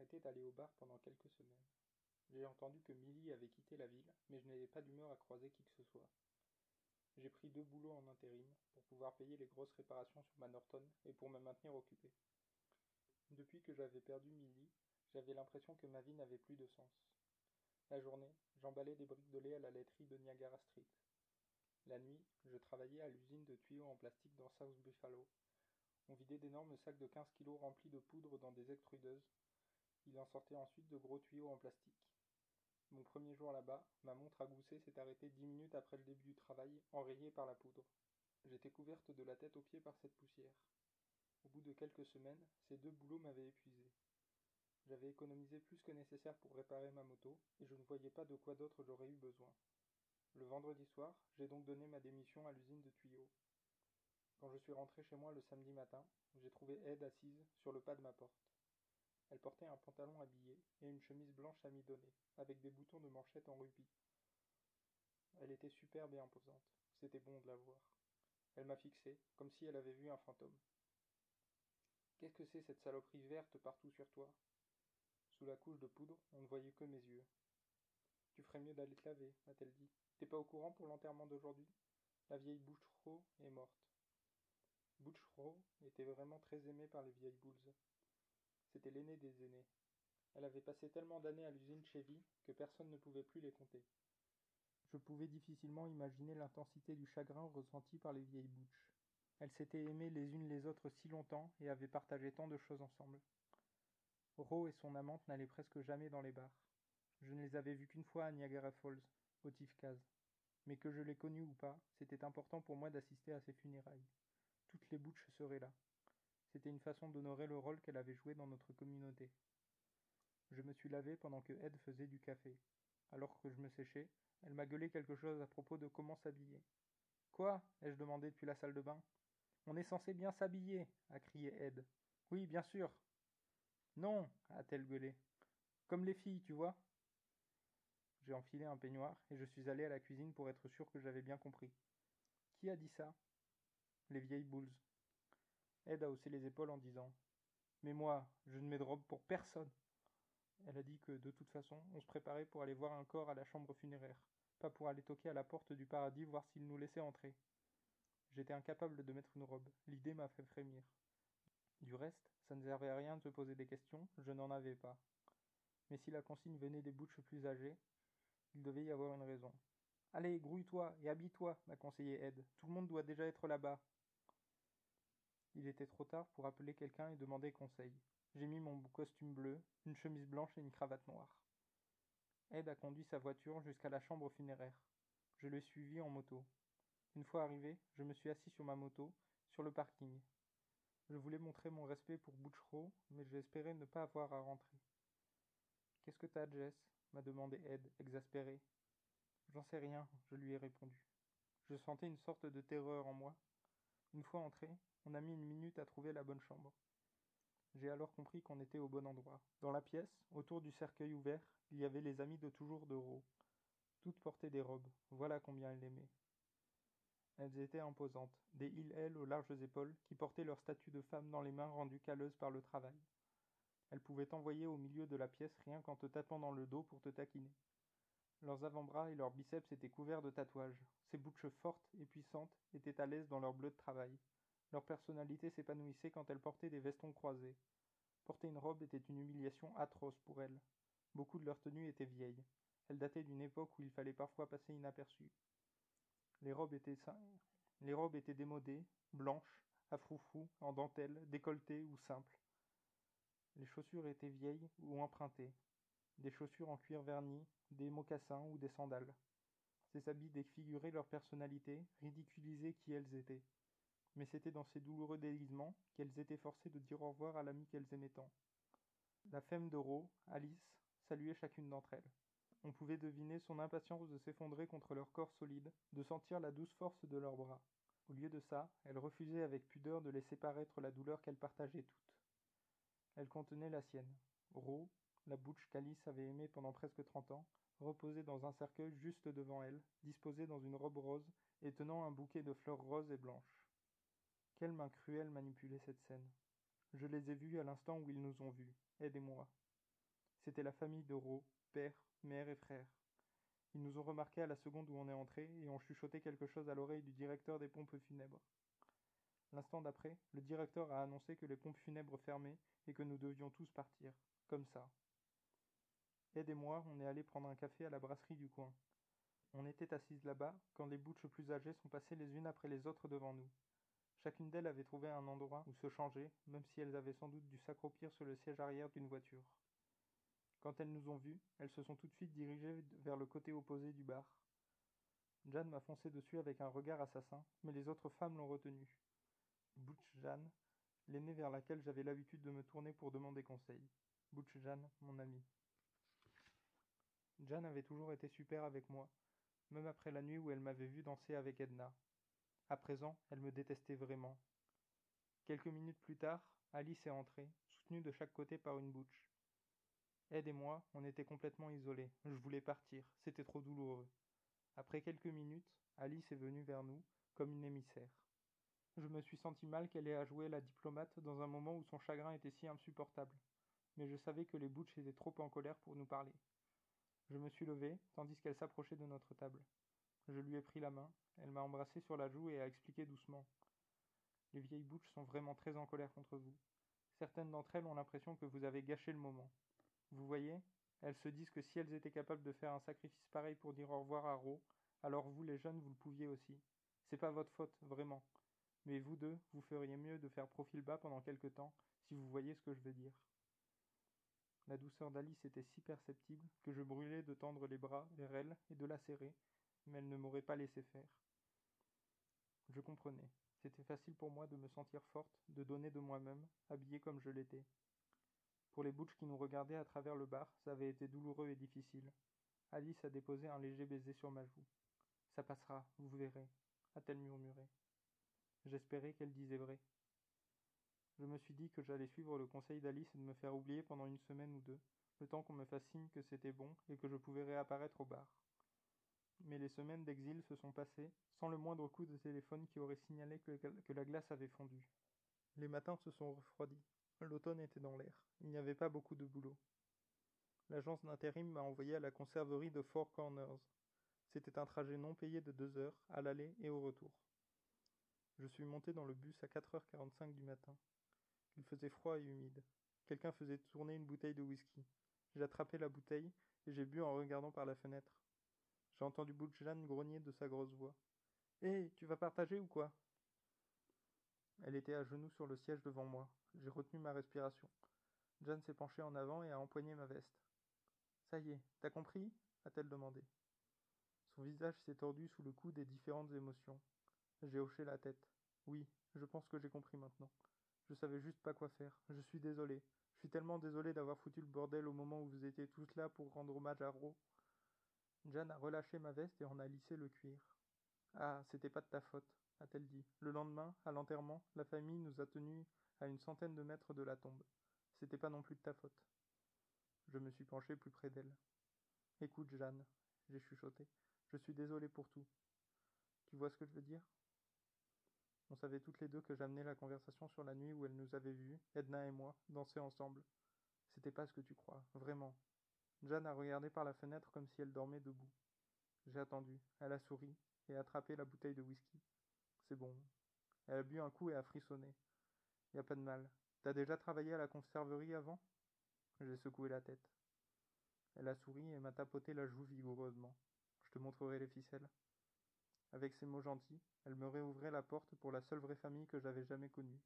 arrêté d'aller au bar pendant quelques semaines. J'ai entendu que Milly avait quitté la ville, mais je n'avais pas d'humeur à croiser qui que ce soit. J'ai pris deux boulots en intérim pour pouvoir payer les grosses réparations sur ma Norton et pour me maintenir occupé. Depuis que j'avais perdu Milly, j'avais l'impression que ma vie n'avait plus de sens. La journée, j'emballais des briques de lait à la laiterie de Niagara Street. La nuit, je travaillais à l'usine de tuyaux en plastique dans South Buffalo. On vidait d'énormes sacs de 15 kilos remplis de poudre dans des extrudeuses. Il en sortait ensuite de gros tuyaux en plastique. Mon premier jour là-bas, ma montre à gousset s'est arrêtée dix minutes après le début du travail, enrayée par la poudre. J'étais couverte de la tête aux pieds par cette poussière. Au bout de quelques semaines, ces deux boulots m'avaient épuisé. J'avais économisé plus que nécessaire pour réparer ma moto, et je ne voyais pas de quoi d'autre j'aurais eu besoin. Le vendredi soir, j'ai donc donné ma démission à l'usine de tuyaux. Quand je suis rentré chez moi le samedi matin, j'ai trouvé Ed assise sur le pas de ma porte. Elle portait un pantalon habillé et une chemise blanche amidonnée, avec des boutons de manchette en rubis. Elle était superbe et imposante. C'était bon de la voir. Elle m'a fixé, comme si elle avait vu un fantôme. Qu'est-ce que c'est cette saloperie verte partout sur toi? Sous la couche de poudre, on ne voyait que mes yeux. Tu ferais mieux d'aller te laver, m'a-t-elle dit. T'es pas au courant pour l'enterrement d'aujourd'hui? La vieille Bouchereau est morte. Bouchereau était vraiment très aimée par les vieilles boules. C'était l'aînée des aînés. Elle avait passé tellement d'années à l'usine Chevy que personne ne pouvait plus les compter. Je pouvais difficilement imaginer l'intensité du chagrin ressenti par les vieilles bouches. Elles s'étaient aimées les unes les autres si longtemps et avaient partagé tant de choses ensemble. Roe et son amante n'allaient presque jamais dans les bars. Je ne les avais vus qu'une fois à Niagara Falls, au Tifkaz. Mais que je les connus ou pas, c'était important pour moi d'assister à ces funérailles. Toutes les bouches seraient là. C'était une façon d'honorer le rôle qu'elle avait joué dans notre communauté. Je me suis lavé pendant que Ed faisait du café. Alors que je me séchais, elle m'a gueulé quelque chose à propos de comment s'habiller. Quoi? ai-je demandé depuis la salle de bain. On est censé bien s'habiller, a crié Ed. Oui, bien sûr. Non, a-t-elle gueulé. Comme les filles, tu vois. J'ai enfilé un peignoir et je suis allé à la cuisine pour être sûr que j'avais bien compris. Qui a dit ça? Les vieilles boules. Ed a haussé les épaules en disant Mais moi, je ne mets de robe pour personne. Elle a dit que, de toute façon, on se préparait pour aller voir un corps à la chambre funéraire, pas pour aller toquer à la porte du paradis voir s'il nous laissait entrer. J'étais incapable de mettre une robe, l'idée m'a fait frémir. Du reste, ça ne servait à rien de se poser des questions, je n'en avais pas. Mais si la consigne venait des bouches plus âgées, il devait y avoir une raison. Allez, grouille-toi et habille-toi, m'a conseillé Ed. Tout le monde doit déjà être là-bas. Il était trop tard pour appeler quelqu'un et demander conseil. J'ai mis mon costume bleu, une chemise blanche et une cravate noire. Ed a conduit sa voiture jusqu'à la chambre funéraire. Je l'ai suivi en moto. Une fois arrivé, je me suis assis sur ma moto, sur le parking. Je voulais montrer mon respect pour Butchrow, mais j'espérais ne pas avoir à rentrer. Qu'est-ce que t'as, Jess? m'a demandé Ed, exaspéré. J'en sais rien, je lui ai répondu. Je sentais une sorte de terreur en moi. Une fois entré, on a mis une minute à trouver la bonne chambre. J'ai alors compris qu'on était au bon endroit. Dans la pièce, autour du cercueil ouvert, il y avait les amis de toujours de Rowe. Toutes portaient des robes, voilà combien elles l'aimaient. Elles étaient imposantes, des îles aux larges épaules, qui portaient leur statue de femme dans les mains rendues calleuses par le travail. Elles pouvaient t'envoyer au milieu de la pièce rien qu'en te tapant dans le dos pour te taquiner. Leurs avant-bras et leurs biceps étaient couverts de tatouages. Ces bouches fortes et puissantes étaient à l'aise dans leur bleu de travail. Leur personnalité s'épanouissait quand elles portaient des vestons croisés. Porter une robe était une humiliation atroce pour elles. Beaucoup de leurs tenues étaient vieilles. Elles dataient d'une époque où il fallait parfois passer inaperçues. Les robes étaient, les robes étaient démodées, blanches, à froufrou, en dentelle, décolletées ou simples. Les chaussures étaient vieilles ou empruntées, des chaussures en cuir verni, des mocassins ou des sandales. Ces habits défiguraient leur personnalité, ridiculisaient qui elles étaient. Mais c'était dans ces douloureux déguisements qu'elles étaient forcées de dire au revoir à l'amie qu'elles aimaient tant. La femme de Roe, Alice, saluait chacune d'entre elles. On pouvait deviner son impatience de s'effondrer contre leur corps solide, de sentir la douce force de leurs bras. Au lieu de ça, elle refusait avec pudeur de laisser paraître la douleur qu'elles partageaient toutes. Elle contenait la sienne. Roe, la bouche qu'Alice avait aimée pendant presque trente ans, reposait dans un cercueil juste devant elle, disposée dans une robe rose et tenant un bouquet de fleurs roses et blanches. Quelle main cruelle manipulait cette scène. Je les ai vus à l'instant où ils nous ont vus, aidez-moi. C'était la famille de Ro, père, mère et frère. Ils nous ont remarqués à la seconde où on est entré et ont chuchoté quelque chose à l'oreille du directeur des pompes funèbres. L'instant d'après, le directeur a annoncé que les pompes funèbres fermaient et que nous devions tous partir, comme ça. Ed et moi, on est allés prendre un café à la brasserie du coin. On était assises là-bas quand les bouches plus âgées sont passées les unes après les autres devant nous. Chacune d'elles avait trouvé un endroit où se changer, même si elles avaient sans doute dû s'accroupir sur le siège arrière d'une voiture. Quand elles nous ont vus, elles se sont tout de suite dirigées vers le côté opposé du bar. Jeanne m'a foncé dessus avec un regard assassin, mais les autres femmes l'ont retenu. Butch Jeanne, l'aînée vers laquelle j'avais l'habitude de me tourner pour demander conseil. Butch Jeanne, mon amie. Jeanne avait toujours été super avec moi, même après la nuit où elle m'avait vu danser avec Edna. À présent, elle me détestait vraiment. Quelques minutes plus tard, Alice est entrée, soutenue de chaque côté par une Butch. Ed et moi, on était complètement isolés. Je voulais partir, c'était trop douloureux. Après quelques minutes, Alice est venue vers nous, comme une émissaire. Je me suis senti mal qu'elle ait à jouer la diplomate dans un moment où son chagrin était si insupportable, mais je savais que les Butch étaient trop en colère pour nous parler. Je me suis levé, tandis qu'elle s'approchait de notre table. Je lui ai pris la main, elle m'a embrassé sur la joue et a expliqué doucement. Les vieilles Butch sont vraiment très en colère contre vous. Certaines d'entre elles ont l'impression que vous avez gâché le moment. Vous voyez? Elles se disent que si elles étaient capables de faire un sacrifice pareil pour dire au revoir à Ro, alors vous les jeunes vous le pouviez aussi. C'est pas votre faute, vraiment. Mais vous deux, vous feriez mieux de faire profil bas pendant quelque temps, si vous voyez ce que je veux dire. La douceur d'Alice était si perceptible que je brûlais de tendre les bras vers elle et de la serrer, mais elle ne m'aurait pas laissé faire. Je comprenais. C'était facile pour moi de me sentir forte, de donner de moi-même, habillée comme je l'étais. Pour les Butch qui nous regardaient à travers le bar, ça avait été douloureux et difficile. Alice a déposé un léger baiser sur ma joue. Ça passera, vous verrez, a-t-elle murmuré. J'espérais qu'elle disait vrai. Je me suis dit que j'allais suivre le conseil d'Alice et de me faire oublier pendant une semaine ou deux, le temps qu'on me fasse signe que c'était bon et que je pouvais réapparaître au bar. Mais les semaines d'exil se sont passées, sans le moindre coup de téléphone qui aurait signalé que, la glace avait fondu. Les matins se sont refroidis. L'automne était dans l'air. Il n'y avait pas beaucoup de boulot. L'agence d'intérim m'a envoyé à la conserverie de Four Corners. C'était un trajet non payé de deux heures, à l'aller et au retour. Je suis monté dans le bus à 4h45 du matin. Il faisait froid et humide. Quelqu'un faisait tourner une bouteille de whisky. J'ai attrapé la bouteille et j'ai bu en regardant par la fenêtre. J'ai entendu Butchlan grogner de sa grosse voix. Hé, tu vas partager ou quoi? Elle était à genoux sur le siège devant moi. J'ai retenu ma respiration. Jeanne s'est penchée en avant et a empoigné ma veste. Ça y est, t'as compris? a-t-elle demandé. Son visage s'est tordu sous le coup des différentes émotions. J'ai hoché la tête. Oui, je pense que j'ai compris maintenant. Je savais juste pas quoi faire. Je suis désolé. Je suis tellement désolé d'avoir foutu le bordel au moment où vous étiez tous là pour rendre hommage à Ro. Jeanne a relâché ma veste et en a lissé le cuir. Ah, c'était pas de ta faute, a-t-elle dit. Le lendemain, à l'enterrement, la famille nous a tenus à une centaine de mètres de la tombe. C'était pas non plus de ta faute. Je me suis penché plus près d'elle. Écoute, Jeanne, j'ai chuchoté. Je suis désolé pour tout. Tu vois ce que je veux dire? On savait toutes les deux que j'amenais la conversation sur la nuit où elle nous avait vus, Edna et moi, danser ensemble. C'était pas ce que tu crois, vraiment. Jeanne a regardé par la fenêtre comme si elle dormait debout. J'ai attendu. Elle a souri et attrapé la bouteille de whisky. C'est bon. Elle a bu un coup et a frissonné. Y a pas de mal. T'as déjà travaillé à la conserverie avant? J'ai secoué la tête. Elle a souri et m'a tapoté la joue vigoureusement. Je te montrerai les ficelles. Avec ces mots gentils, elle me réouvrait la porte pour la seule vraie famille que j'avais jamais connue,